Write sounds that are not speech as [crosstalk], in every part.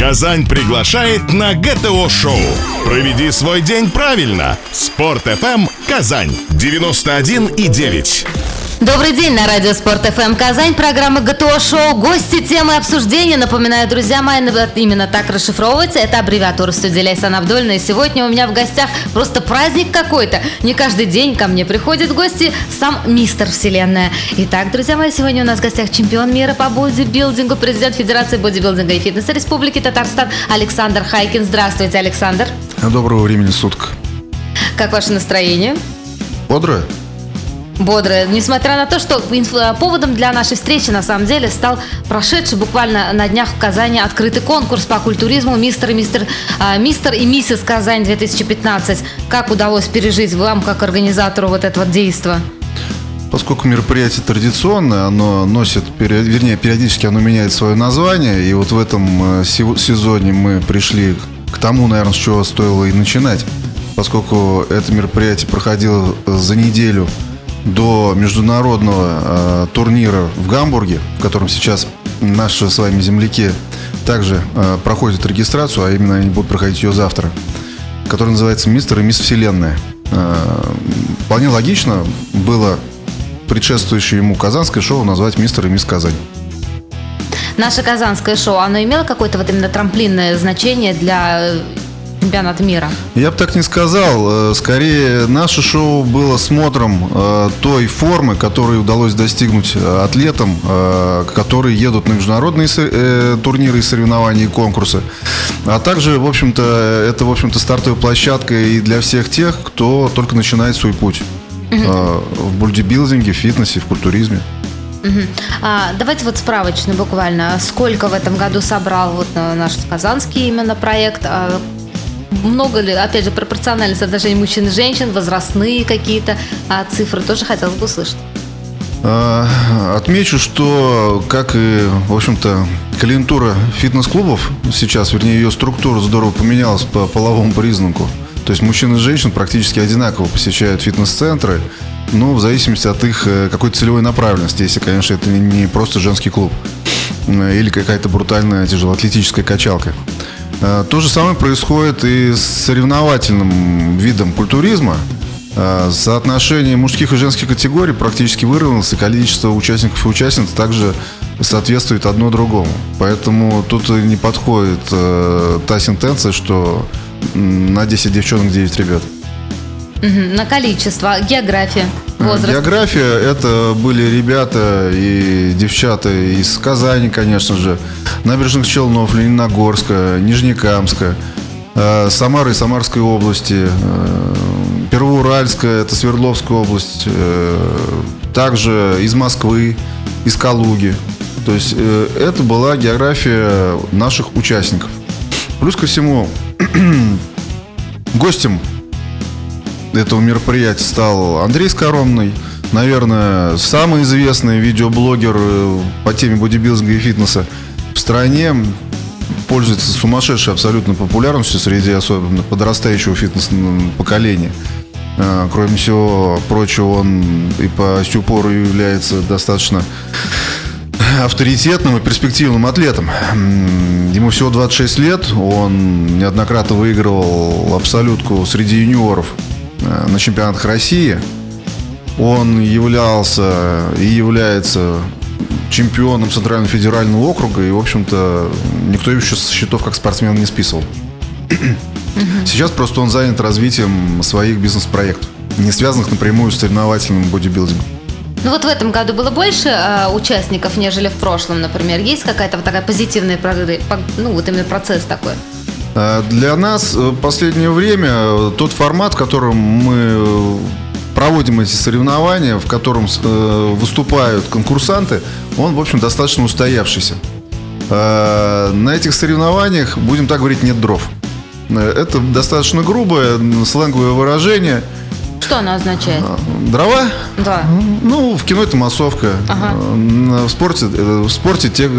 Казань приглашает на ГТО-шоу. Проведи свой день правильно. Спорт FM Казань 91 и 9. Добрый день на радио Спорт ФМ Казань, программа ГТО Шоу. Гости, темы обсуждения. Напоминаю, друзья мои, именно так расшифровывается. Это аббревиатура студии Лейсан Абдульна. И сегодня у меня в гостях просто праздник какой-то. Не каждый день ко мне приходят гости сам мистер Вселенная. Итак, друзья мои, сегодня у нас в гостях чемпион мира по бодибилдингу, президент Федерации бодибилдинга и фитнеса Республики Татарстан Александр Хайкин. Здравствуйте, Александр. Доброго времени суток. Как ваше настроение? Бодрое? Бодрая, несмотря на то, что поводом для нашей встречи на самом деле стал прошедший буквально на днях в Казани открытый конкурс по культуризму «Мистер и, мистер, а, мистер и миссис Казань-2015». Как удалось пережить вам, как организатору вот этого действа? Поскольку мероприятие традиционное, оно носит, вернее, периодически оно меняет свое название, и вот в этом э, сезоне мы пришли к тому, наверное, с чего стоило и начинать, поскольку это мероприятие проходило за неделю до международного э, турнира в Гамбурге, в котором сейчас наши с вами земляки также э, проходят регистрацию, а именно они будут проходить ее завтра, который называется «Мистер и мисс Вселенная». Э, вполне логично было предшествующее ему казанское шоу назвать «Мистер и мисс Казань». Наше казанское шоу, оно имело какое-то вот именно трамплинное значение для чемпионата мира? Я бы так не сказал. Э, скорее, наше шоу было смотром э, той формы, которой удалось достигнуть э, атлетам, которые едут на международные турниры и соревнования и конкурсы. А также, в общем-то, это, в общем-то, стартовая площадка и для всех тех, кто только начинает свой путь в бодибилдинге, в фитнесе, в культуризме. Угу. А, давайте вот справочно буквально. Сколько в этом году собрал вот наш казанский именно проект? Много ли, опять же, пропорционально соотношение мужчин и женщин, возрастные какие-то а цифры тоже хотелось бы услышать. А, отмечу, что, как и, в общем-то, клиентура фитнес-клубов сейчас, вернее, ее структура здорово поменялась по половому признаку. То есть мужчин и женщин практически одинаково посещают фитнес-центры, ну, в зависимости от их э, какой-то целевой направленности, если, конечно, это не просто женский клуб э, или какая-то брутальная тяжелоатлетическая качалка. Э, то же самое происходит и с соревновательным видом культуризма. Э, соотношение мужских и женских категорий практически выровнялось, и количество участников и участниц также соответствует одно другому. Поэтому тут не подходит э, та сентенция, что на 10 девчонок 9 ребят. На количество, география, возраст. География это были ребята и девчата из Казани, конечно же, Набережных Челнов, Лениногорска, Нижнекамска, э, Самары и Самарской области, э, Первоуральская, это Свердловская область, э, также из Москвы, из Калуги. То есть это была география наших участников. Плюс ко всему, [clears throat] гостем этого мероприятия стал Андрей Скоромный, наверное, самый известный видеоблогер э, по теме бодибилдинга и фитнеса в стране. Пользуется сумасшедшей абсолютно популярностью среди особенно подрастающего фитнес-поколения. Э, кроме всего прочего, он и по сю пору является достаточно авторитетным и перспективным атлетом. Ему всего 26 лет, он неоднократно выигрывал абсолютку среди юниоров на чемпионатах России. Он являлся и является чемпионом Центрального федерального округа, и, в общем-то, никто еще со счетов как спортсмен не списывал. Сейчас просто он занят развитием своих бизнес-проектов, не связанных напрямую с соревновательным бодибилдингом. Ну вот в этом году было больше э, участников, нежели в прошлом, например. Есть какая-то вот такая позитивная, ну вот именно процесс такой? Э, для нас в последнее время э, тот формат, в котором мы э, проводим эти соревнования, в котором выступают конкурсанты, он, в общем, достаточно устоявшийся. На этих соревнованиях, будем так говорить, нет дров. Это достаточно грубое сленговое выражение. Что оно означает? Дрова? Да. Ну, в кино это массовка. Ага. В спорте, в спорте те,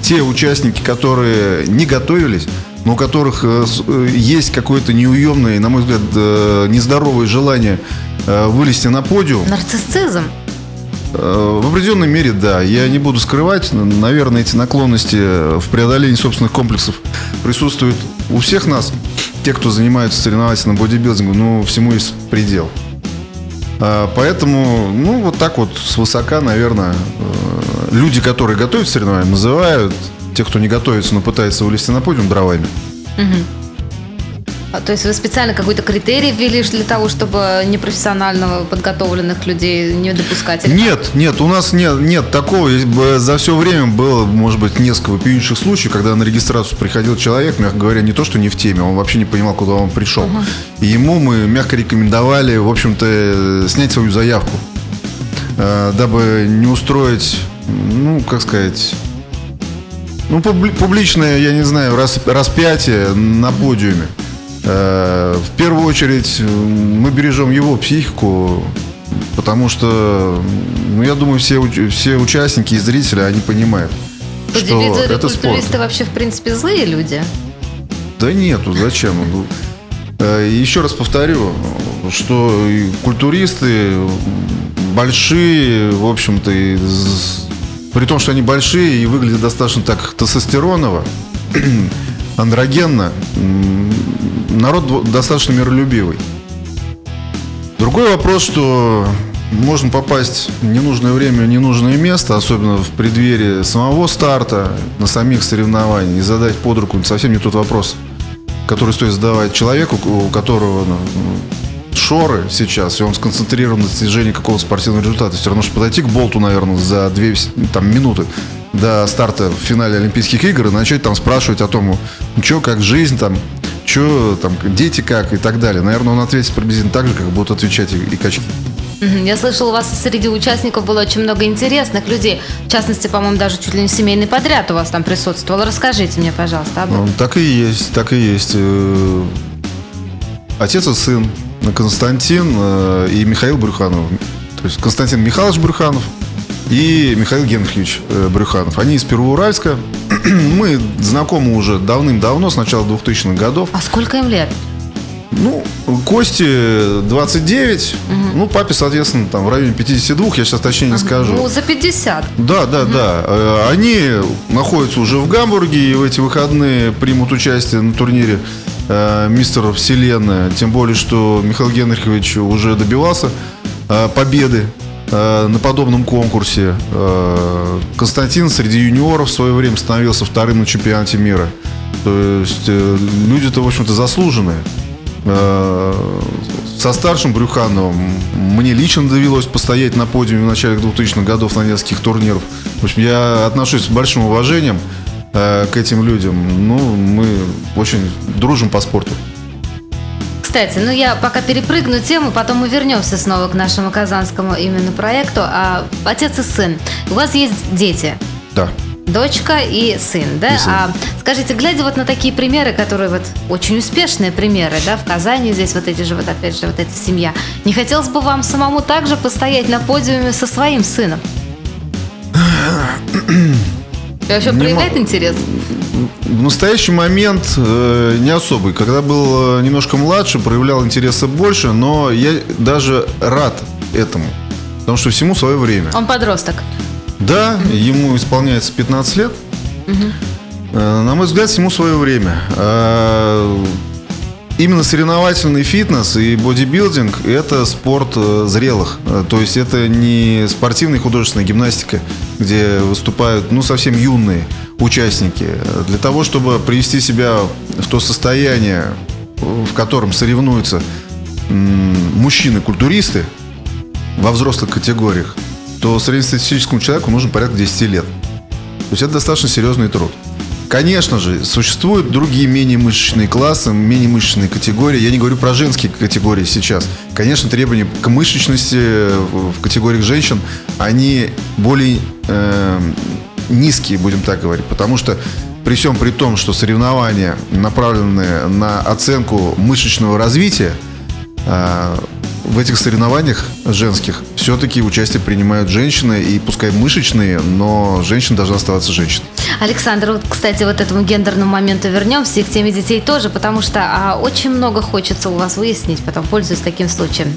те участники, которые не готовились, но у которых э, э, есть какое-то неуемное, на мой взгляд, э, нездоровое желание вылезти на подиум. Нарциссизм? В определенной мере, да. Я не буду скрывать. Наверное, эти наклонности в преодолении собственных комплексов присутствуют у всех нас. Те, кто занимается соревновательным бодибилдингом, ну, всему есть предел. Поэтому, ну, вот так вот свысока, наверное, люди, которые готовят соревнования, называют тех, кто не готовится, но пытается вылезти на подиум дровами. Угу. А, то есть вы специально какой-то критерий ввели для того, чтобы непрофессионально подготовленных людей не допускать? нет, как? нет, у нас нет, нет такого. За все время было, может быть, несколько вопиющих случаев, когда на регистрацию приходил человек, мягко говоря, не то, что не в теме, он вообще не понимал, куда он пришел. Угу. И ему мы мягко рекомендовали, в общем-то, снять свою заявку, э, дабы не устроить, ну, как сказать... Ну, публичное, я не знаю, распятие на подиуме. Э, в первую очередь мы бережем его психику, потому что, ну, я думаю, все, все участники и зрители, они понимают, что это спорт. вообще, в принципе, злые люди? Да нету, зачем? Ну, э, еще раз повторю, что культуристы большие, в общем-то, при том, что они большие и выглядят достаточно так тестостероново, [clears throat] андрогенно, народ достаточно миролюбивый. Другой вопрос, что можно попасть в ненужное время, в ненужное место, особенно в преддверии самого старта, на самих соревнованиях, и задать под руку совсем не тот вопрос, который стоит задавать человеку, у которого ну, шоры сейчас, и он сконцентрирован на достижении какого-то спортивного результата. Все равно, что подойти к болту, наверное, за две там, минуты до старта в финале Олимпийских игр и начать там спрашивать о том, ну что, как жизнь там, что там, дети как и так далее. Наверное, он ответит приблизительно так же, как будут отвечать и, и качки. Я слышала, у вас среди участников было очень много интересных людей. В частности, по-моему, даже чуть ли не семейный подряд у вас там присутствовал. Расскажите мне, пожалуйста, об этом. Ну, так и есть, так и есть. Э, отец и сын Константин э, и Михаил Брюханов. То есть Константин Михайлович Брюханов и Михаил Генрихович э, Брюханов. Они из Первоуральска. [clears throat] Мы знакомы уже давным-давно, с начала 2000-х годов. А сколько им лет? Ну, Кости 29, угу. ну, папе, соответственно, там в районе 52, я сейчас точнее не скажу. Ну, за 50. Да, да, угу. да. Э, они находятся уже в Гамбурге и в эти выходные примут участие на турнире э, Мистер Вселенная. Тем более, что Михаил Генрихович уже добивался э, победы Э, на подобном конкурсе. Э, Константин среди юниоров в свое время становился вторым на чемпионате мира. То есть э, люди-то, в общем-то, заслуженные. Со старшим Брюхановым мне лично довелось постоять на подиуме в начале 2000-х годов на нескольких турниров. В общем, я отношусь с большим уважением к этим людям. Ну, мы очень дружим по спорту. Кстати, ну я пока перепрыгну тему, потом мы вернемся снова к нашему казанскому именно проекту. А, отец и сын. У вас есть дети? Да. Дочка и сын, да? И сын. А скажите, глядя вот на такие примеры, которые вот очень успешные примеры, да, в Казани здесь вот эти же вот опять же вот эта семья, не хотелось бы вам самому также постоять на подиуме со своим сыном? [clears throat] И вообще проявляет интерес? В настоящий момент э, не особый. Когда был э, немножко младше, проявлял интереса больше, но я даже рад этому. Потому что всему свое время. Он подросток. Да, угу. ему исполняется 15 лет. Угу. Э, на мой взгляд, всему свое время. Э, именно соревновательный фитнес и бодибилдинг – это спорт э, зрелых. Э, то есть это не спортивная художественная гимнастика, где выступают ну, совсем юные участники. Для того, чтобы привести себя в то состояние, в котором соревнуются мужчины-культуристы во взрослых категориях, то среднестатистическому человеку нужно порядка 10 лет. То есть это достаточно серьезный труд. Конечно же, существуют другие менее мышечные классы, менее мышечные категории. Я не говорю про женские категории сейчас. Конечно, требования к мышечности в категориях женщин, они более э, низкие, будем так говорить. Потому что при всем при том, что соревнования направлены на оценку мышечного развития, э, в этих соревнованиях женских все-таки участие принимают женщины, и пускай мышечные, но женщина должна оставаться женщиной. Александр, вот, кстати, вот этому гендерному моменту вернемся и к теме детей тоже, потому что а, очень много хочется у вас выяснить, потом пользуясь таким случаем.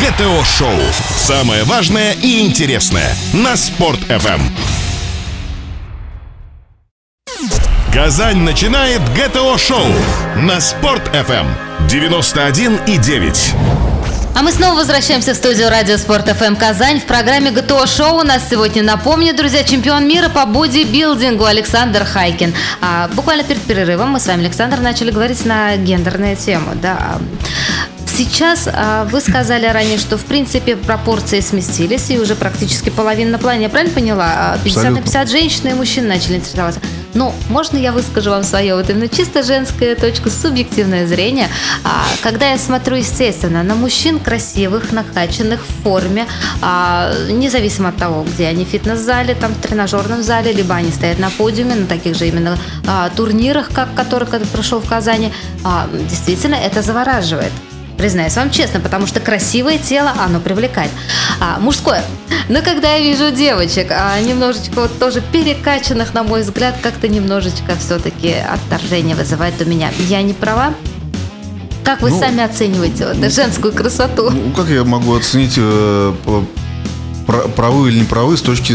ГТО-шоу. Самое важное и интересное на Спорт-ФМ. Казань начинает ГТО-шоу на Спорт-ФМ 91,9. А мы снова возвращаемся в студию Радио Спорт ФМ Казань. В программе ГТО Шоу у нас сегодня, напомню, друзья, чемпион мира по бодибилдингу Александр Хайкин. А, буквально перед перерывом мы с вами, Александр, начали говорить на гендерные темы. Да. Сейчас а, вы сказали ранее, что в принципе пропорции сместились и уже практически половина на плане. Я правильно поняла? 50 а, на 50 женщины и мужчин начали интересоваться. Но можно я выскажу вам свое вот именно чисто женское точку, субъективное зрение. А, когда я смотрю, естественно, на мужчин красивых, накачанных в форме, а, независимо от того, где они в фитнес-зале, там в тренажерном зале, либо они стоят на подиуме, на таких же именно а, турнирах, как который когда прошел в Казани, а, действительно это завораживает. Признаюсь вам честно, потому что красивое тело, оно привлекает. А, мужское. Но когда я вижу девочек, а, немножечко вот тоже перекачанных, на мой взгляд, как-то немножечко все-таки отторжение вызывает у меня. Я не права? Как вы ну, сами оцениваете вот, ну, женскую красоту? Ну, как я могу оценить, э, правы или неправы с точки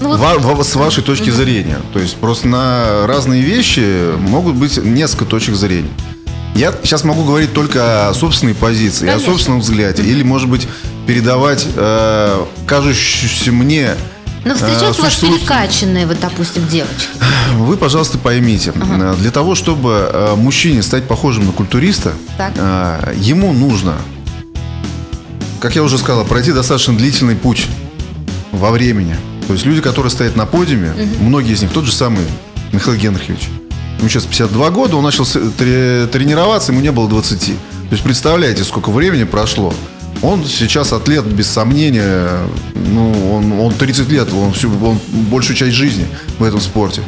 ну, вот... с вашей точки зрения. То есть просто на разные вещи могут быть несколько точек зрения. Я сейчас могу говорить только о собственной позиции, Конечно. о собственном взгляде. Или, может быть, передавать э, кажущуюся мне но встречаются а, существует... у вас перекачанные, вот, допустим, девочки. Вы, пожалуйста, поймите. Ага. Для того, чтобы э, мужчине стать похожим на культуриста, так. ему нужно, как я уже сказал, пройти достаточно длительный путь во времени. То есть люди, которые стоят на подиуме, угу. многие из них, тот же самый Михаил Генрихович, ему сейчас 52 года, он начал тренироваться, ему не было 20. То есть представляете, сколько времени прошло. Он сейчас атлет, без сомнения. Ну, он, он 30 лет, он, всю, он большую часть жизни в этом спорте.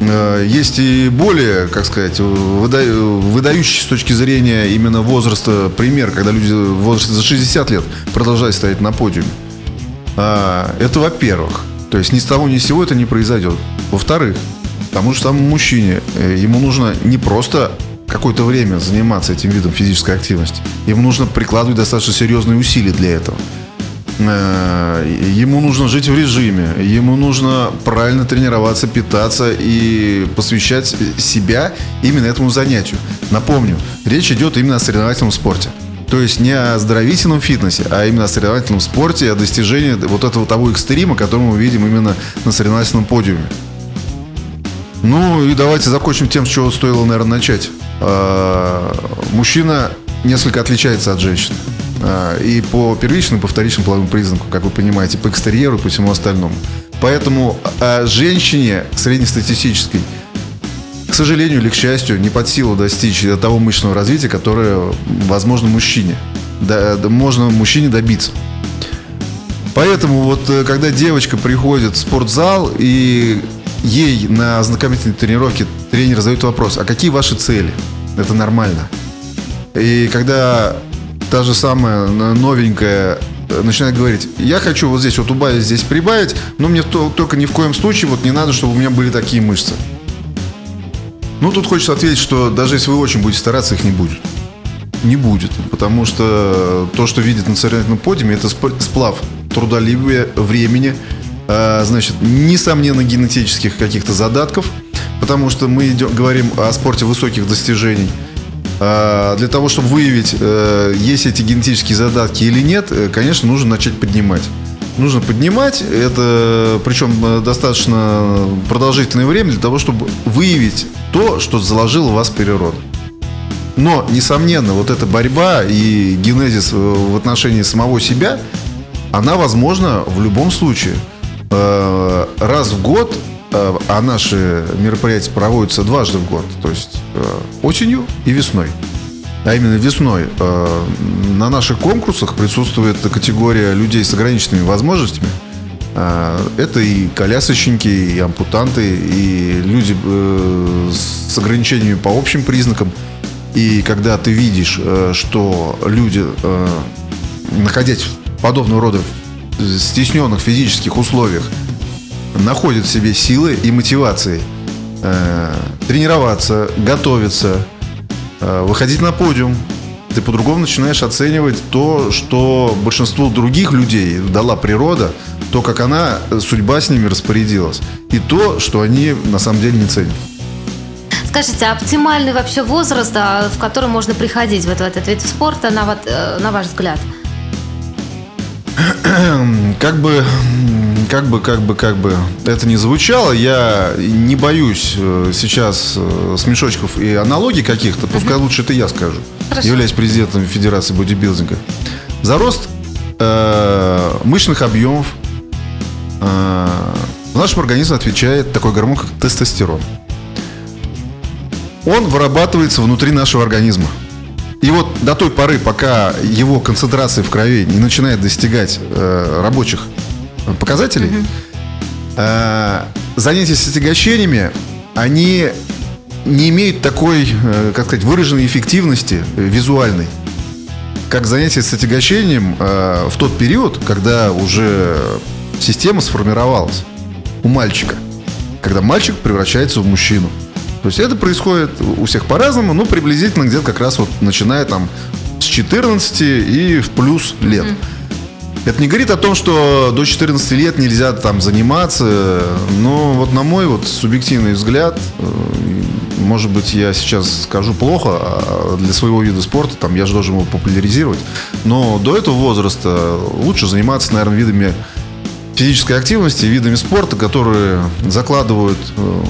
Э, есть и более, как сказать, выда... выдающий с точки зрения именно возраста пример, когда люди в возрасте за 60 лет продолжают стоять на подиуме. А, это во-первых. То есть ни с того ни с сего это не произойдет. Во-вторых, Тому же самому мужчине э, ему нужно не просто какое-то время заниматься этим видом физической активности. Ему нужно прикладывать достаточно серьезные усилия для этого. Э, ему нужно жить в режиме, ему нужно правильно тренироваться, питаться и посвящать себя именно этому занятию. Напомню, речь идет именно о соревновательном спорте. То есть не о здоровительном фитнесе, а именно о соревновательном спорте, о достижении вот этого того экстрима, который мы видим именно на соревновательном подиуме. Ну и давайте закончим тем, с чего стоило, наверное, начать. А, мужчина несколько отличается от женщины. А, и по первичным, по вторичным половым признакам, как вы понимаете, по экстерьеру и по всему остальному. Поэтому а, женщине среднестатистической, к сожалению или к счастью, не под силу достичь того мышечного развития, которое возможно мужчине. Да, можно мужчине добиться. Поэтому вот э, когда девочка приходит в спортзал и ей на ознакомительной тренировке тренер задает вопрос, а какие ваши цели? Это нормально. И когда та же самая новенькая начинает говорить, я хочу вот здесь вот убавить, здесь прибавить, но мне только ни в коем случае вот не надо, чтобы у меня были такие мышцы. Ну, тут хочется ответить, что даже если вы очень будете стараться, их не будет. Не будет, потому что то, что видит на соревновательном подиуме, это сплав трудолюбия, времени, Э, значит, несомненно, генетических каких-то задатков, потому что мы идем, говорим о спорте высоких достижений. Э, для того, чтобы выявить, э, есть эти генетические задатки или нет, конечно, нужно начать поднимать. Нужно поднимать, это причем достаточно продолжительное время для того, чтобы выявить то, что заложила вас природа. Но, несомненно, вот эта борьба и генезис в отношении самого себя, она возможна в любом случае – Э, раз в год, э, а наши мероприятия проводятся дважды в год, то есть э, осенью и весной. А именно весной на наших конкурсах присутствует категория людей с ограниченными возможностями. Это и колясочники, и ампутанты, и люди с ограничениями по общим признакам. И когда ты видишь, что люди, находясь подобного рода стесненных физических условиях находят в себе силы и мотивации э, тренироваться, готовиться, э, выходить на подиум, ты по-другому начинаешь оценивать то, что большинству других людей дала природа, то, как она, э, судьба с ними распорядилась, и то, что они на самом деле не ценят. Скажите, а оптимальный вообще возраст, а, в который можно приходить в этот, вид спорта, на, вот, на ваш взгляд? Как бы, как бы, как бы, как бы это не звучало, я не боюсь э, сейчас э, смешочков и аналогий каких-то, пускай uh-huh. лучше это я скажу, Хорошо. являюсь президентом Федерации бодибилдинга. За рост э, мышечных объемов э, в нашем организме отвечает такой гормон, как тестостерон он вырабатывается внутри нашего организма. И вот до той поры, пока его концентрация в крови не начинает достигать э, рабочих показателей, mm-hmm. э, занятия с отягощениями, они не имеют такой, э, как сказать, выраженной эффективности э, визуальной, как занятия с отягощением э, в тот период, когда уже система сформировалась у мальчика, когда мальчик превращается в мужчину. То есть это происходит у всех по-разному, но приблизительно где-то как раз вот начиная там с 14 и в плюс лет. Mm. Это не говорит о том, что до 14 лет нельзя там заниматься, но вот на мой вот субъективный взгляд, э, может быть, я сейчас скажу плохо, а для своего вида спорта там я же должен его популяризировать, но до этого возраста лучше заниматься, наверное, видами физической активности, видами спорта, которые закладывают э,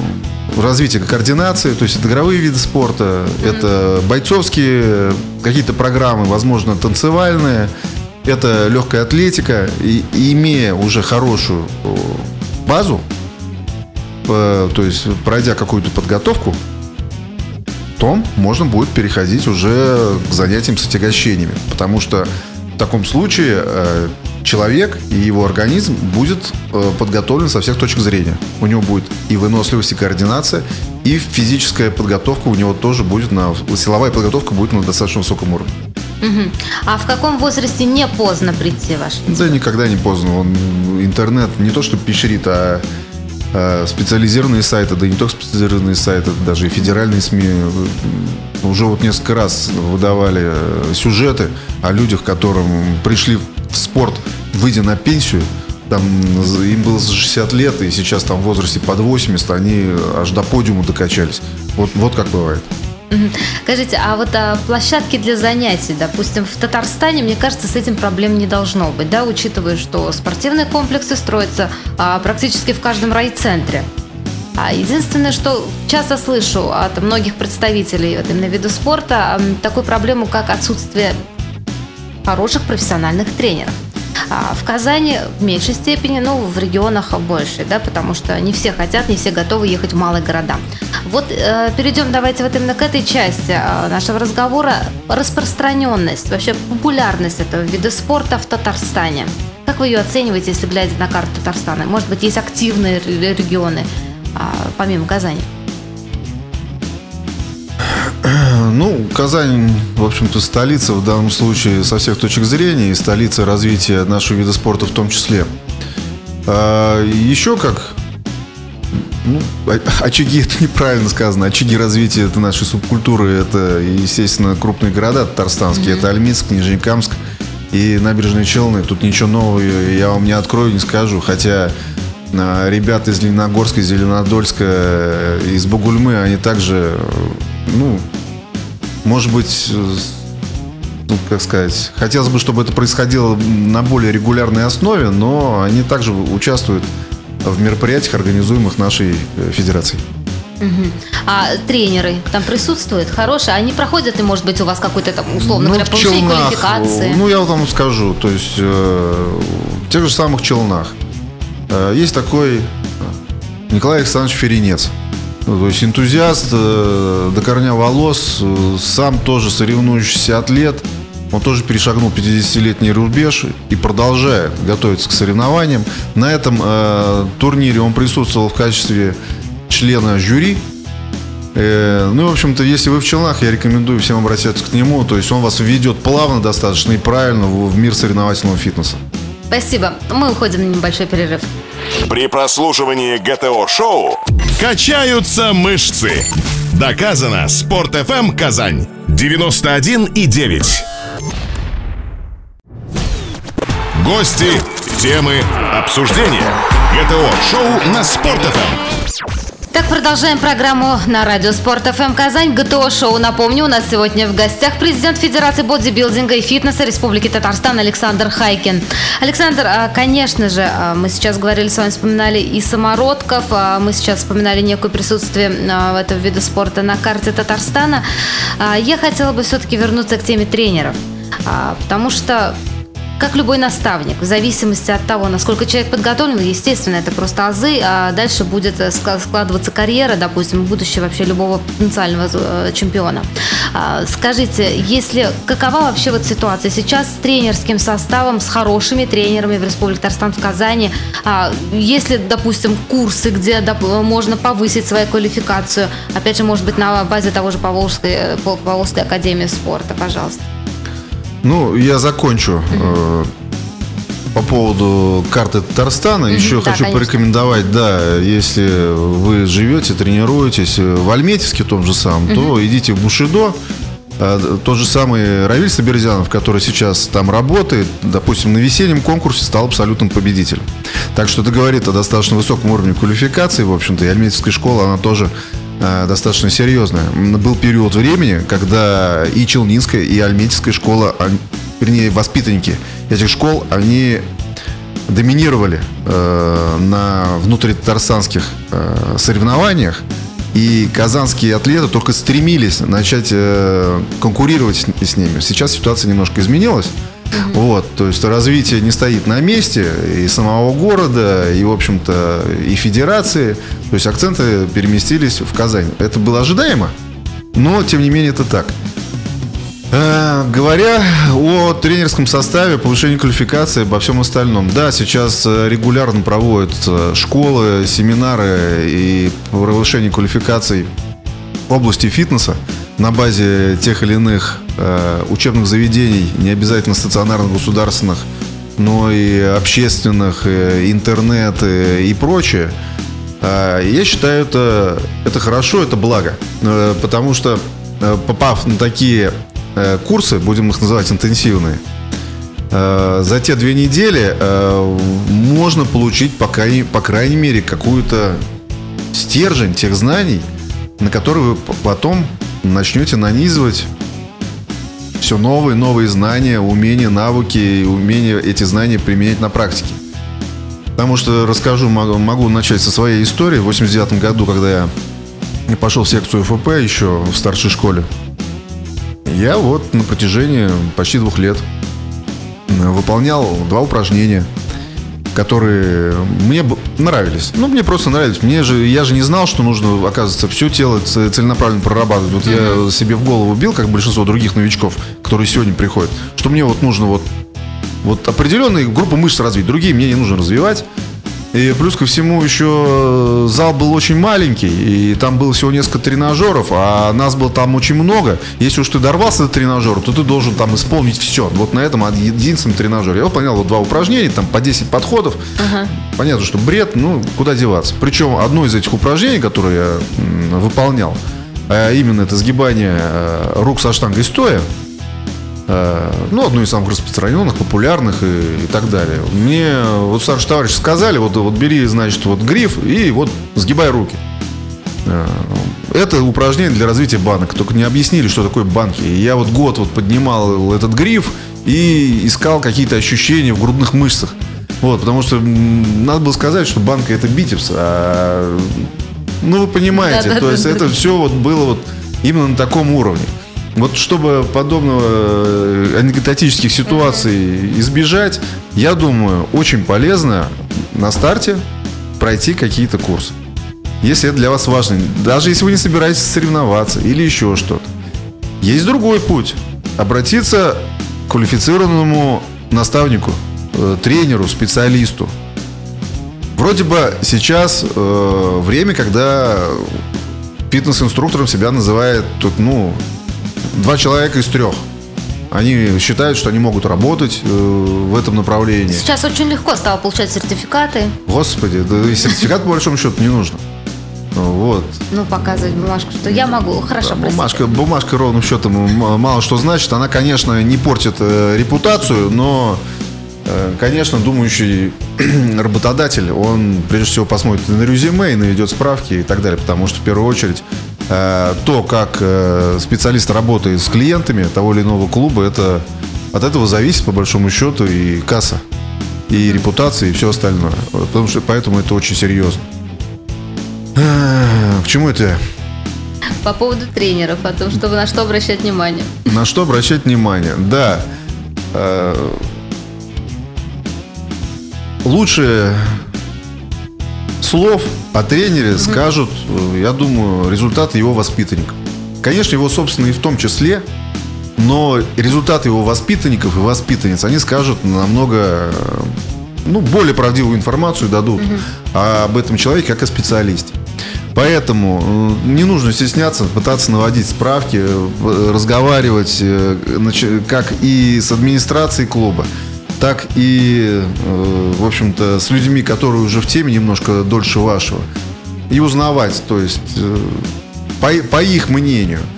развитие координации, то есть это игровые виды спорта, mm-hmm. это бойцовские какие-то программы, возможно, танцевальные, это легкая атлетика. И, и имея уже хорошую базу, то есть пройдя какую-то подготовку, то можно будет переходить уже к занятиям с отягощениями. Потому что в таком случае э, человек и его организм будет э, подготовлен со всех точек зрения. У него будет и выносливость, и координация, и физическая подготовка у него тоже будет на... Силовая подготовка будет на достаточно высоком уровне. Угу. А в каком возрасте не поздно прийти ваш Да никогда не поздно. Он, интернет не то, что пещерит, а специализированные сайты, да не только специализированные сайты, даже и федеральные СМИ э, уже вот несколько раз выдавали э, сюжеты о людях, которым пришли в спорт, выйдя на пенсию, там им было за 60 лет, и сейчас там в возрасте под 80, они аж до подиума докачались. Вот, вот как бывает. Скажите, а вот а, площадки для занятий, допустим, в Татарстане, мне кажется, с этим проблем не должно быть, да, учитывая, что спортивные комплексы строятся а, практически в каждом райцентре. А единственное, что часто слышу от многих представителей вот, именно вида спорта, такую проблему, как отсутствие хороших профессиональных тренеров. А в Казани в меньшей степени, ну, в регионах больше, да, потому что не все хотят, не все готовы ехать в малые города. Вот э, перейдем давайте вот именно к этой части э, нашего разговора. Распространенность, вообще популярность этого вида спорта в Татарстане. Как вы ее оцениваете, если глядя на карту Татарстана? Может быть, есть активные регионы, помимо Казани? Ну, Казань, в общем-то, столица в данном случае со всех точек зрения и столица развития нашего вида спорта в том числе. А еще как ну, очаги это неправильно сказано. Очаги развития это нашей субкультуры. Это, естественно, крупные города татарстанские. Mm-hmm. Это Альминск, Нижнекамск и набережные Челны. Тут ничего нового я вам не открою, не скажу. Хотя а, ребята из Лениногорска, из Зеленодольска, э, из Бугульмы, они также, ну, может быть, ну, как сказать, хотелось бы, чтобы это происходило на более регулярной основе, но они также участвуют в мероприятиях, организуемых нашей э, федерацией. Угу. А тренеры там присутствуют хорошие? Они проходят, и, может быть, у вас какой-то там, условно ну, говоря, повышение квалификации? Ну, я вам скажу. То есть, э, в тех же самых челнах э, есть такой Николай Александрович Ференец. Ну, то есть энтузиаст э, до корня волос, э, сам тоже соревнующийся атлет. Он тоже перешагнул 50-летний рубеж и продолжает готовиться к соревнованиям. На этом э, турнире он присутствовал в качестве члена жюри. Э, ну и, в общем-то, если вы в Челнах, я рекомендую всем обратиться к нему. То есть он вас введет плавно достаточно и правильно в, в мир соревновательного фитнеса. Спасибо. Мы уходим на небольшой перерыв. При прослушивании ГТО-шоу качаются мышцы. Доказано. Спорт FM Казань 91 и 9. Гости, темы, обсуждения. ГТО-шоу на Спорт FM. Так, продолжаем программу на радио Спорт ФМ Казань. ГТО шоу. Напомню, у нас сегодня в гостях президент Федерации бодибилдинга и фитнеса Республики Татарстан Александр Хайкин. Александр, а, конечно же, а, мы сейчас говорили с вами, вспоминали и самородков, а мы сейчас вспоминали некое присутствие в этом виде спорта на карте Татарстана. Я хотела бы все-таки вернуться к теме тренеров. Потому что как любой наставник, в зависимости от того, насколько человек подготовлен, естественно, это просто азы, а дальше будет э, складываться карьера, допустим, будущее вообще любого потенциального э, чемпиона. А, скажите, если какова вообще вот ситуация сейчас с тренерским составом, с хорошими тренерами в Республике Татарстан в Казани? А, если, допустим, курсы, где можно повысить свою квалификацию, опять же, может быть, на базе того же Поволжской, э, Поволжской академии спорта, пожалуйста. Ну, я закончу. Э, по поводу карты Татарстана еще да, хочу конечно. порекомендовать, да, если вы живете, тренируетесь в Альметьевске том же самом, то идите в Бушидо. А, тот же самый Равиль Саберзянов, который сейчас там работает, допустим, на весеннем конкурсе стал абсолютным победителем. Так что это говорит о достаточно высоком уровне квалификации, в общем-то, и Альметьевская школа, она тоже Э, достаточно серьезная. Был период времени, когда и Челнинская, и Альметьевская школа, вернее, воспитанники этих школ, они доминировали э, на внутритарсанских э, соревнованиях. И казанские атлеты только стремились начать э, конкурировать с, с ними. Сейчас ситуация немножко изменилась. Угу. Вот, то есть развитие не стоит на месте и самого города, и, в общем-то, и федерации. То есть акценты переместились в Казань. Это было ожидаемо, но, тем не менее, это так. Э, говоря о тренерском составе, повышении квалификации, обо всем остальном. Да, сейчас э, регулярно проводят э, школы, семинары и повышение квалификаций в области фитнеса на базе тех или иных учебных заведений, не обязательно стационарных, государственных, но и общественных, э, интернет э, и прочее. Э, я считаю, это, это хорошо, это благо. Э, потому что, э, попав на такие э, курсы, будем их называть интенсивные, э, за те две недели э, можно получить, по крайней, по крайней мере, какую-то стержень тех знаний, на которые вы потом начнете нанизывать все новые, новые знания, умения, навыки, умения эти знания применять на практике. Потому что расскажу, могу, могу начать со своей истории. В 89 году, когда я пошел в секцию ФП еще в старшей школе, я вот на протяжении почти двух лет выполнял два упражнения – которые мне нравились. Ну, мне просто нравились. Мне же, я же не знал, что нужно, оказывается, все тело целенаправленно прорабатывать. Вот mm-hmm. я себе в голову бил, как большинство других новичков, которые сегодня приходят, что мне вот нужно вот, вот определенные группы мышц развить, другие мне не нужно развивать. И плюс ко всему еще зал был очень маленький, и там было всего несколько тренажеров, а нас было там очень много. Если уж ты дорвался до тренажера, то ты должен там исполнить все. Вот на этом единственном тренажере. Я выполнял вот два упражнения, там по 10 подходов. Ага. Понятно, что бред, ну, куда деваться. Причем одно из этих упражнений, которые я выполнял, а именно это сгибание э, рук со штангой стоя, Э, ну, одну из самых распространенных, популярных и, и так далее. Мне вот старшие товарищи сказали, вот, вот бери, значит, вот гриф и вот сгибай руки. Э, это упражнение для развития банок. Только не объяснили, что такое банки. И я вот год вот поднимал этот гриф и искал какие-то ощущения в грудных мышцах. Вот, потому что надо было сказать, что банка это бицепс, а ну вы понимаете, да, то да, есть да, это все вот было вот именно на таком уровне. Вот чтобы подобного э, анекдотических ситуаций избежать, я думаю, очень полезно на старте пройти какие-то курсы. Если это для вас важно. Даже если вы не собираетесь соревноваться или еще что-то. Есть другой путь. Обратиться к квалифицированному наставнику, э, тренеру, специалисту. Вроде бы сейчас э, время, когда фитнес-инструктором себя называет, ну, два человека из трех. Они считают, что они могут работать э, в этом направлении. Сейчас очень легко стало получать сертификаты. Господи, да и сертификат по большому счету не нужно. Вот. Ну, показывать бумажку, что я могу. Хорошо, бумажка, бумажка ровным счетом мало что значит. Она, конечно, не портит э, репутацию, но, э, конечно, думающий [clears throat] работодатель, он прежде всего посмотрит на резюме и наведет справки и так далее. Потому что, в первую очередь, то, как э, специалист работает с клиентами того или иного клуба, это от этого зависит, по большому счету, и касса, и репутация, и все остальное. Потому что поэтому это очень серьезно. К чему это По поводу тренеров, о том, чтобы на что обращать внимание. На что обращать внимание, да. Э, лучше слов о тренере угу. скажут, э, я думаю, результаты его воспитанников. Конечно, его собственные в том числе, но результаты его воспитанников и воспитанниц, они скажут намного э, ну, более правдивую информацию дадут угу. об этом человеке как о специалисте. Поэтому э, не нужно стесняться, пытаться наводить справки, разговаривать как и с администрацией клуба, так и, в общем-то, с людьми, которые уже в теме немножко дольше вашего. И узнавать, то есть, по, по их мнению –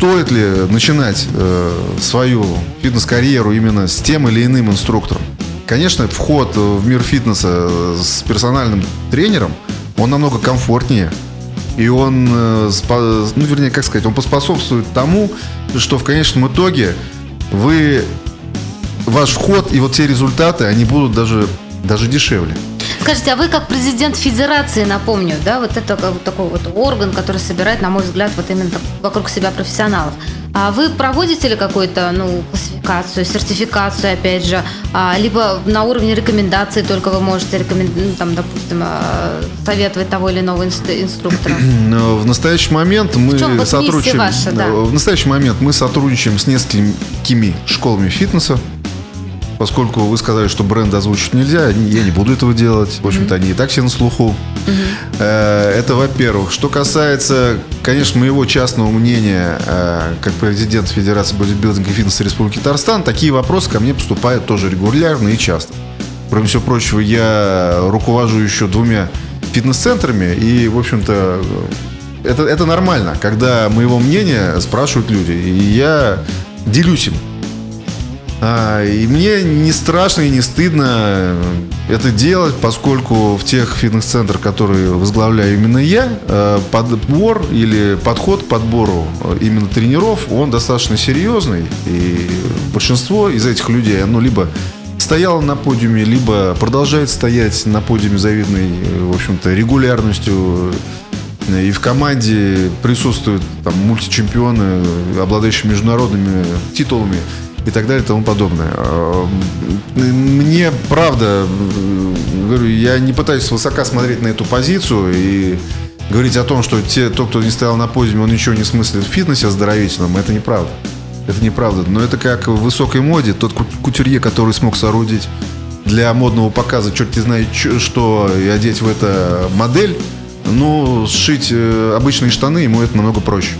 стоит ли начинать э, свою фитнес-карьеру именно с тем или иным инструктором? Конечно, вход в мир фитнеса с персональным тренером, он намного комфортнее. И он, э, ну, вернее, как сказать, он поспособствует тому, что в конечном итоге вы, ваш вход и вот те результаты, они будут даже, даже дешевле. Скажите, а вы как президент федерации, напомню, да, вот это вот такой вот орган, который собирает, на мой взгляд, вот именно вокруг себя профессионалов. А вы проводите ли какую-то, ну, классификацию, сертификацию, опять же, а, либо на уровне рекомендаций только вы можете рекомендовать, ну, там, допустим, а, советовать того или иного инструктора? [clears throat] В настоящий момент мы в сотрудничаем. Ваша, да? В настоящий момент мы сотрудничаем с несколькими школами фитнеса поскольку вы сказали, что бренд озвучить нельзя, я не буду этого делать. В общем-то, они и так все на слуху. Э, это во-первых. Что касается, конечно, моего частного мнения, э, как президент Федерации бодибилдинга и фитнеса Республики Татарстан, такие вопросы ко мне поступают тоже регулярно и часто. Кроме всего прочего, я руковожу еще двумя фитнес-центрами, и, в общем-то, это, это нормально, когда моего мнения спрашивают люди. И я делюсь им. А, и мне не страшно и не стыдно это делать, поскольку в тех фитнес-центрах, которые возглавляю именно я, э, подбор или подход к подбору э, именно тренеров, он достаточно серьезный. И большинство из этих людей, оно либо стояло на подиуме, либо продолжает стоять на подиуме завидной, э, в общем-то, регулярностью и в команде присутствуют там мультичемпионы, обладающие международными титулами и так далее и тому подобное. А, мне, правда, говорю, я не пытаюсь высоко смотреть на эту позицию и говорить о том, что те, тот, кто не стоял на подиуме, он ничего не смыслит в фитнесе оздоровительном, это неправда. Это неправда. Но это как в высокой моде. Тот кутюрье, который смог соорудить для модного показа, черт не знает, что и одеть в это модель, ну, сшить э, обычные штаны ему это намного проще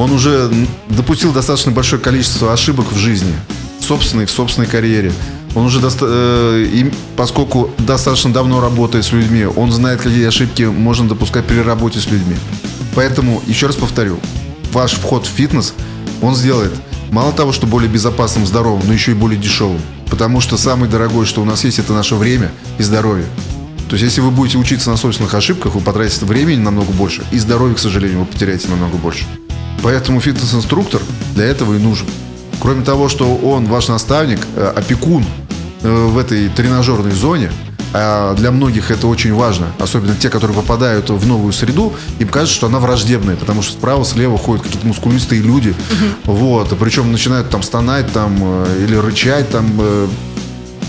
он уже допустил достаточно большое количество ошибок в жизни, собственной, в собственной карьере. Он уже, доста- э, и, поскольку достаточно давно работает с людьми, он знает, какие ошибки можно допускать при работе с людьми. Поэтому, еще раз повторю, ваш вход в фитнес, он сделает мало того, что более безопасным, здоровым, но еще и более дешевым. Потому что самое дорогое, что у нас есть, это наше время и здоровье. То есть, если вы будете учиться на собственных ошибках, вы потратите времени намного больше, и здоровье, к сожалению, вы потеряете намного больше. Поэтому фитнес-инструктор для этого и нужен. Кроме того, что он ваш наставник, э, опекун э, в этой тренажерной зоне, а для многих это очень важно, особенно те, которые попадают в новую среду, им кажется, что она враждебная, потому что справа, слева ходят какие-то мускулистые люди, угу. вот, причем начинают там стонать там э, или рычать там,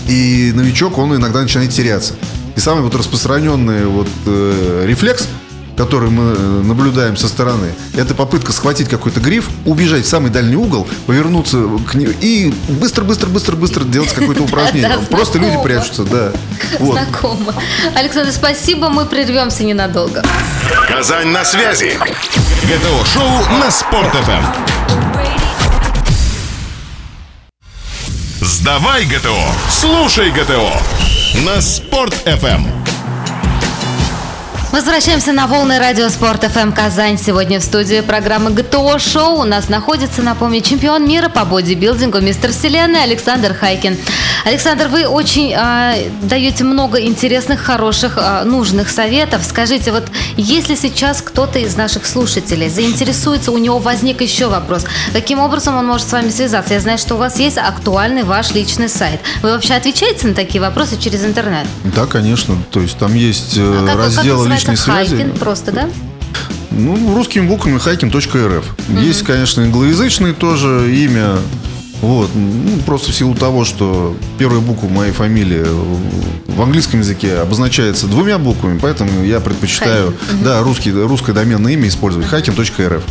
и новичок, он иногда начинает теряться. И самый вот распространенный вот э, рефлекс – который мы э, наблюдаем со стороны, это попытка схватить какой-то гриф, убежать в самый дальний угол, повернуться к нему и быстро-быстро-быстро-быстро делать какое-то [laughs] упражнение. Просто люди прячутся, да. [laughs] Знакомо. Александр, спасибо, мы прервемся ненадолго. Казань на связи. ГТО-шоу на Спорт.ФМ. Сдавай ГТО, слушай ГТО на Спорт-ФМ. Возвращаемся на волны радио Спорт ФМ Казань. Сегодня в студии программы ГТО Шоу у нас находится, напомню, чемпион мира по бодибилдингу, мистер Вселенной Александр Хайкин. Александр, вы очень э, даете много интересных, хороших, э, нужных советов. Скажите, вот если сейчас кто-то из наших слушателей заинтересуется, у него возник еще вопрос, каким образом он может с вами связаться? Я знаю, что у вас есть актуальный ваш личный сайт. Вы вообще отвечаете на такие вопросы через интернет? Да, конечно. То есть там есть э, А как- как личной связи. Хайкин просто, да? Ну, русскими буквами хайкин.рф. Есть, конечно, англоязычное тоже имя. Вот. Ну, просто в силу того, что первая буква моей фамилии в английском языке обозначается двумя буквами, поэтому я предпочитаю да, русский, русское доменное имя использовать. хайкин.рф.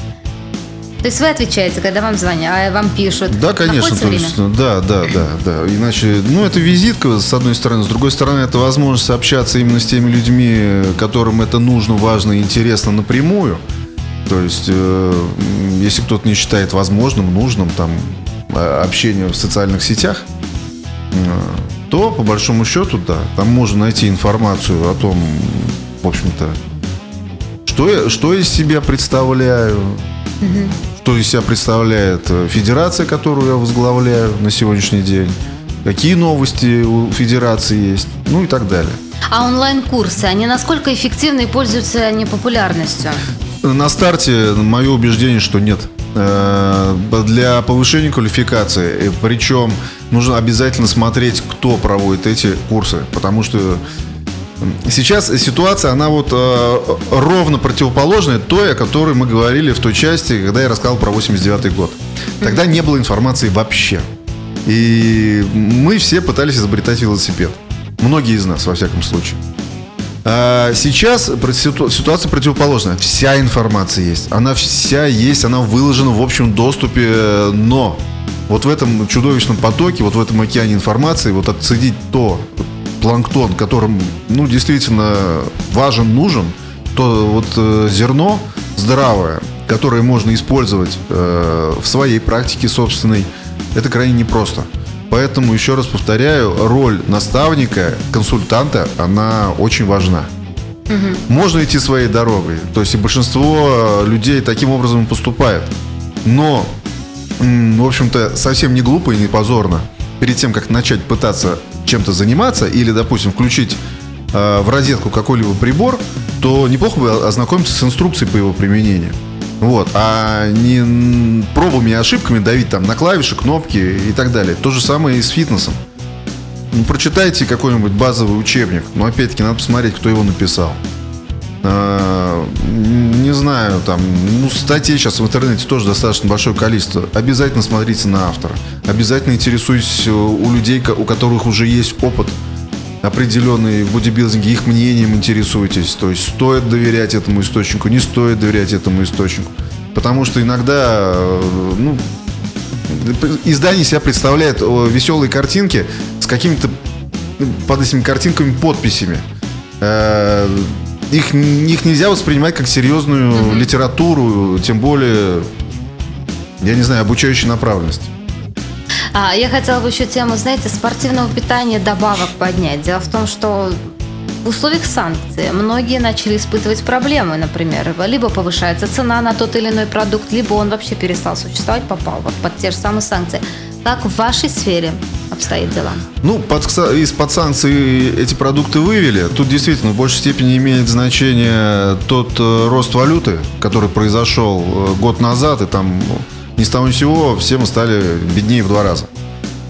То есть вы отвечаете, когда вам звонят, а вам пишут? Да, конечно. Время? есть, да, да, да, да. Иначе, ну, это визитка, с одной стороны. С другой стороны, это возможность общаться именно с теми людьми, которым это нужно, важно и интересно напрямую. То есть, э, если кто-то не считает возможным, нужным там э, общение в социальных сетях, э, то, по большому счету, да, там можно найти информацию о том, в общем-то, что я, что я из себя представляю, что из себя представляет э, федерация, которую я возглавляю на сегодняшний день, какие новости у федерации есть, ну и так далее. А онлайн-курсы, они насколько эффективны и пользуются они популярностью? На старте мое убеждение, что нет. Э, Для повышения квалификации, причем нужно обязательно смотреть, кто проводит эти курсы, потому что Сейчас ситуация, она вот э, ровно противоположная той, о которой мы говорили в той части, когда я рассказал про 89 год. Тогда не было информации вообще. И мы все пытались изобретать велосипед. Многие из нас, во всяком случае. А сейчас ситуация противоположная. Вся информация есть. Она вся есть, она выложена в общем доступе, но вот в этом чудовищном потоке, вот в этом океане информации, вот отцедить то, планктон, которым, ну, действительно важен, нужен, то вот э, зерно здравое, которое можно использовать э, в своей практике собственной, это крайне непросто. Поэтому, еще раз повторяю, роль наставника, консультанта, она очень важна. Можно идти своей дорогой. То есть и большинство э, людей таким образом поступает. Но, в общем-то, совсем не глупо и не позорно перед тем, как начать пытаться чем-то заниматься или, допустим, включить э, в розетку какой-либо прибор, то неплохо бы ознакомиться с инструкцией по его применению. Вот, а не пробами и ошибками давить там на клавиши, кнопки и так далее. То же самое и с фитнесом. Ну, прочитайте какой-нибудь базовый учебник. Но опять-таки надо посмотреть, кто его написал. А, Не знаю, там, ну, статей сейчас в интернете тоже достаточно большое количество. Обязательно смотрите на автора. Обязательно интересуйтесь э, у людей, у которых уже есть опыт определенный в бодибилдинге, их мнением интересуйтесь. То есть стоит доверять этому источнику, не стоит доверять этому источнику. Потому что иногда, э, ну, издание себя представляет веселые картинки с какими-то ну, под этими картинками подписями. Их, их нельзя воспринимать как серьезную литературу, тем более, я не знаю, обучающей направленности. А, я хотела бы еще тему, знаете, спортивного питания добавок поднять. Дело в том, что в условиях санкций многие начали испытывать проблемы, например, либо повышается цена на тот или иной продукт, либо он вообще перестал существовать, попал вот под те же самые санкции. Как в вашей сфере обстоит дела? Ну, под, кса- из-под санкций эти продукты вывели. Тут действительно в большей степени имеет значение тот э, рост валюты, который произошел э, год назад, и там ну, ни с того ни сего все мы стали беднее в два раза.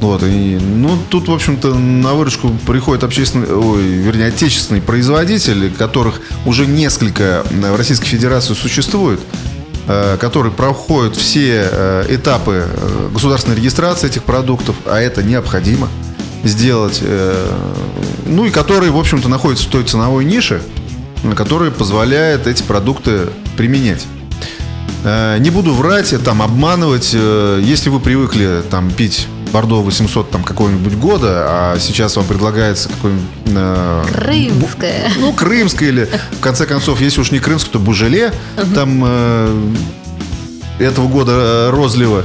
Вот, и, ну, тут, в общем-то, на выручку приходит общественный, ой, вернее, отечественный производитель, которых уже несколько э, в Российской Федерации существует, который проходит все э, этапы э, государственной регистрации этих продуктов, а это необходимо сделать, э, ну и который, в общем-то, находится в той ценовой нише, которая позволяет эти продукты применять. Э, Не буду врать, там обманывать. Э, Если вы привыкли там пить Бордо 800 там какого-нибудь года, а сейчас вам предлагается какой-нибудь э, Крымская. ну, крымское или, в конце концов, если уж не крымское, то бужеле там э, этого года э, розлива.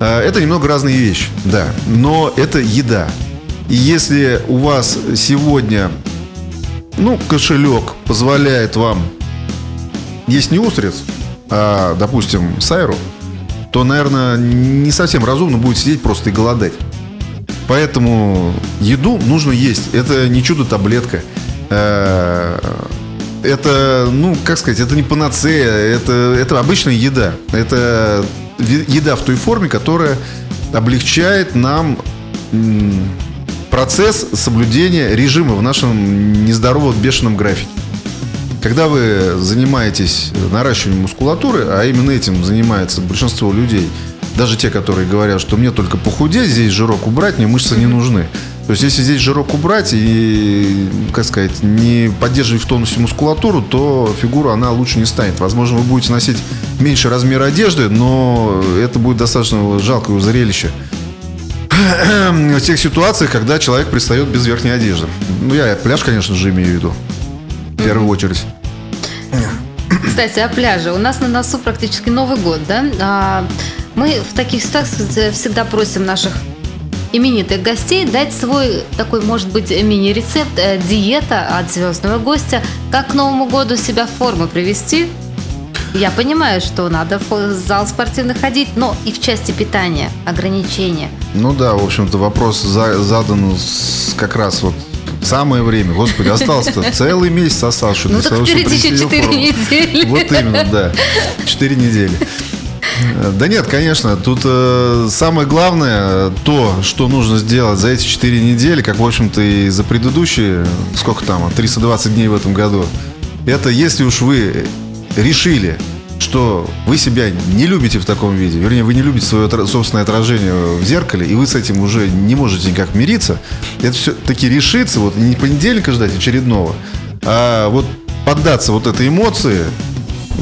Э, это немного разные вещи, да. Но это еда. И если у вас сегодня, ну, кошелек позволяет вам есть не устриц, а, допустим, сайру, то, наверное, не совсем разумно будет сидеть просто и голодать. Поэтому еду нужно есть. Это не чудо-таблетка. Э, это, ну, как сказать, это не панацея, это, это обычная еда. Это еда в той форме, которая облегчает нам процесс соблюдения режима в нашем нездоровом бешеном графике. Когда вы занимаетесь наращиванием мускулатуры, а именно этим занимается большинство людей, даже те, которые говорят, что мне только похудеть, здесь жирок убрать, мне мышцы не нужны. То есть, если здесь жирок убрать и, как сказать, не поддерживать в тонусе мускулатуру, то фигура, она лучше не станет. Возможно, вы будете носить меньше размер одежды, но это будет достаточно жалкое зрелище. В тех ситуациях, когда человек пристает без верхней одежды. Ну, я пляж, конечно же, имею в виду. В первую очередь. Кстати, о пляже. У нас на носу практически Новый год, да? А, мы в таких ситуациях всегда просим наших именитых гостей дать свой такой, может быть, мини-рецепт, э, диета от звездного гостя, как к Новому году себя в форму привести. Я понимаю, что надо в зал спортивный ходить, но и в части питания ограничения. Ну да, в общем-то, вопрос за, задан как раз вот самое время. Господи, остался-то [laughs] целый месяц остался. Ну так впереди еще 4 недели. Вот именно, да. 4 недели. Да нет, конечно, тут э, самое главное, то, что нужно сделать за эти 4 недели, как, в общем-то, и за предыдущие, сколько там, 320 дней в этом году, это если уж вы решили, что вы себя не любите в таком виде, вернее, вы не любите свое собственное отражение в зеркале, и вы с этим уже не можете никак мириться, это все-таки решится, вот не понедельника ждать очередного, а вот поддаться вот этой эмоции,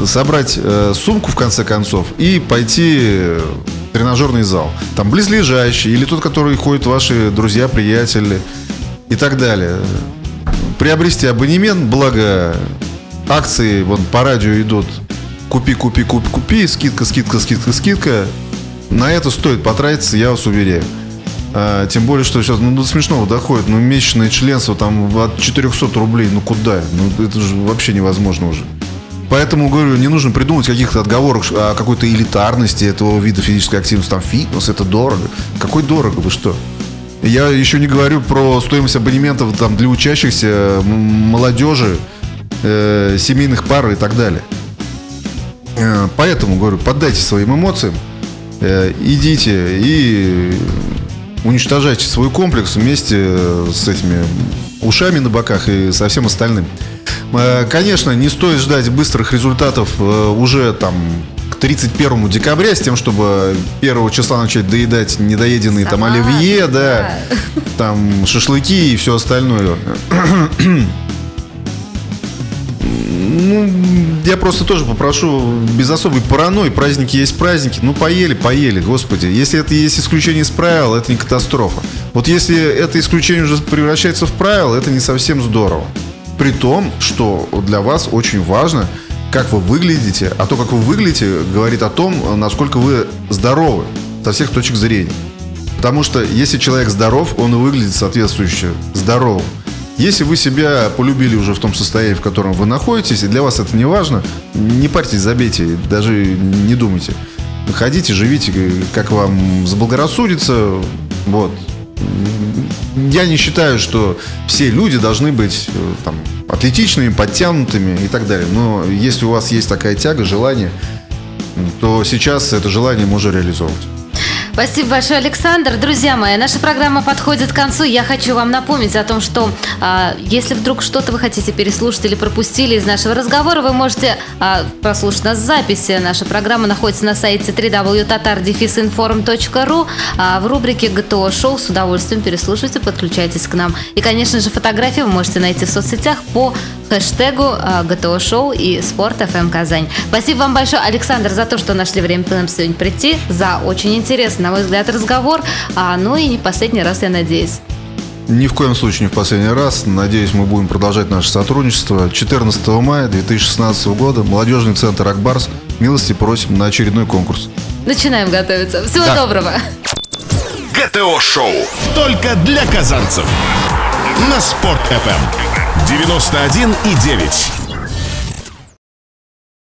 собрать э, сумку в конце концов и пойти в тренажерный зал. Там близлежащий или тот, который ходят ваши друзья, приятели и так далее. Приобрести абонемент, благо акции вон по радио идут. Купи, купи, купи, купи, скидка, скидка, скидка, скидка. На это стоит потратиться, я вас уверяю. А, тем более, что сейчас ну, до смешного доходит. Ну, месячное членство там от 400 рублей. Ну, куда? Ну, это же вообще невозможно уже. Поэтому, говорю, не нужно придумать каких-то отговорок о какой-то элитарности этого вида физической активности. Там фитнес, это дорого. Какой дорого, вы что? Я еще не говорю про стоимость абонементов там, для учащихся, молодежи, э, семейных пар и так далее. Э, поэтому, говорю, поддайте своим эмоциям, э, идите и уничтожайте свой комплекс вместе с этими ушами на боках и со всем остальным. Э, конечно, не стоит ждать быстрых результатов уже там к 31 декабря с тем, чтобы 1 числа начать доедать недоеденные Сама, там оливье, да, да, там шашлыки и все остальное. [clears throat] Ну, я просто тоже попрошу без особой паранойи. Праздники есть праздники. Ну, поели, поели, господи. Если это есть исключение из правил, это не катастрофа. Вот если это исключение уже превращается в правило, это не совсем здорово. При том, что для вас очень важно, как вы выглядите, а то, как вы выглядите, говорит о том, насколько вы здоровы со всех точек зрения. Потому что если человек здоров, он выглядит соответствующе здоровым. Если вы себя полюбили уже в том состоянии, в котором вы находитесь, и для вас это не важно, не парьтесь, забейте, даже не думайте. Ходите, живите, как вам заблагорассудится. Вот я не считаю, что все люди должны быть э, там, атлетичными, подтянутыми и так далее. Но если у вас есть такая тяга, желание, то сейчас это желание можно реализовывать. Спасибо большое, Александр. Друзья мои, наша программа подходит к концу. Я хочу вам напомнить о том, что а, если вдруг что-то вы хотите переслушать или пропустили из нашего разговора, вы можете а, прослушать нас в записи. Наша программа находится на сайте www.tatar-inform.ru а, в рубрике ГТО Шоу. С удовольствием переслушайте, подключайтесь к нам. И, конечно же, фотографии вы можете найти в соцсетях по хэштегу а, ГТО Шоу и Спорт ФМ Казань. Спасибо вам большое, Александр, за то, что нашли время к нам сегодня прийти, за очень интересный, на мой взгляд, разговор. А, ну и не последний раз, я надеюсь. Ни в коем случае не в последний раз. Надеюсь, мы будем продолжать наше сотрудничество. 14 мая 2016 года молодежный центр «Акбарс». Милости просим на очередной конкурс. Начинаем готовиться. Всего да. доброго. ГТО-шоу. Только для казанцев. На Спорт-ФМ. 91,9.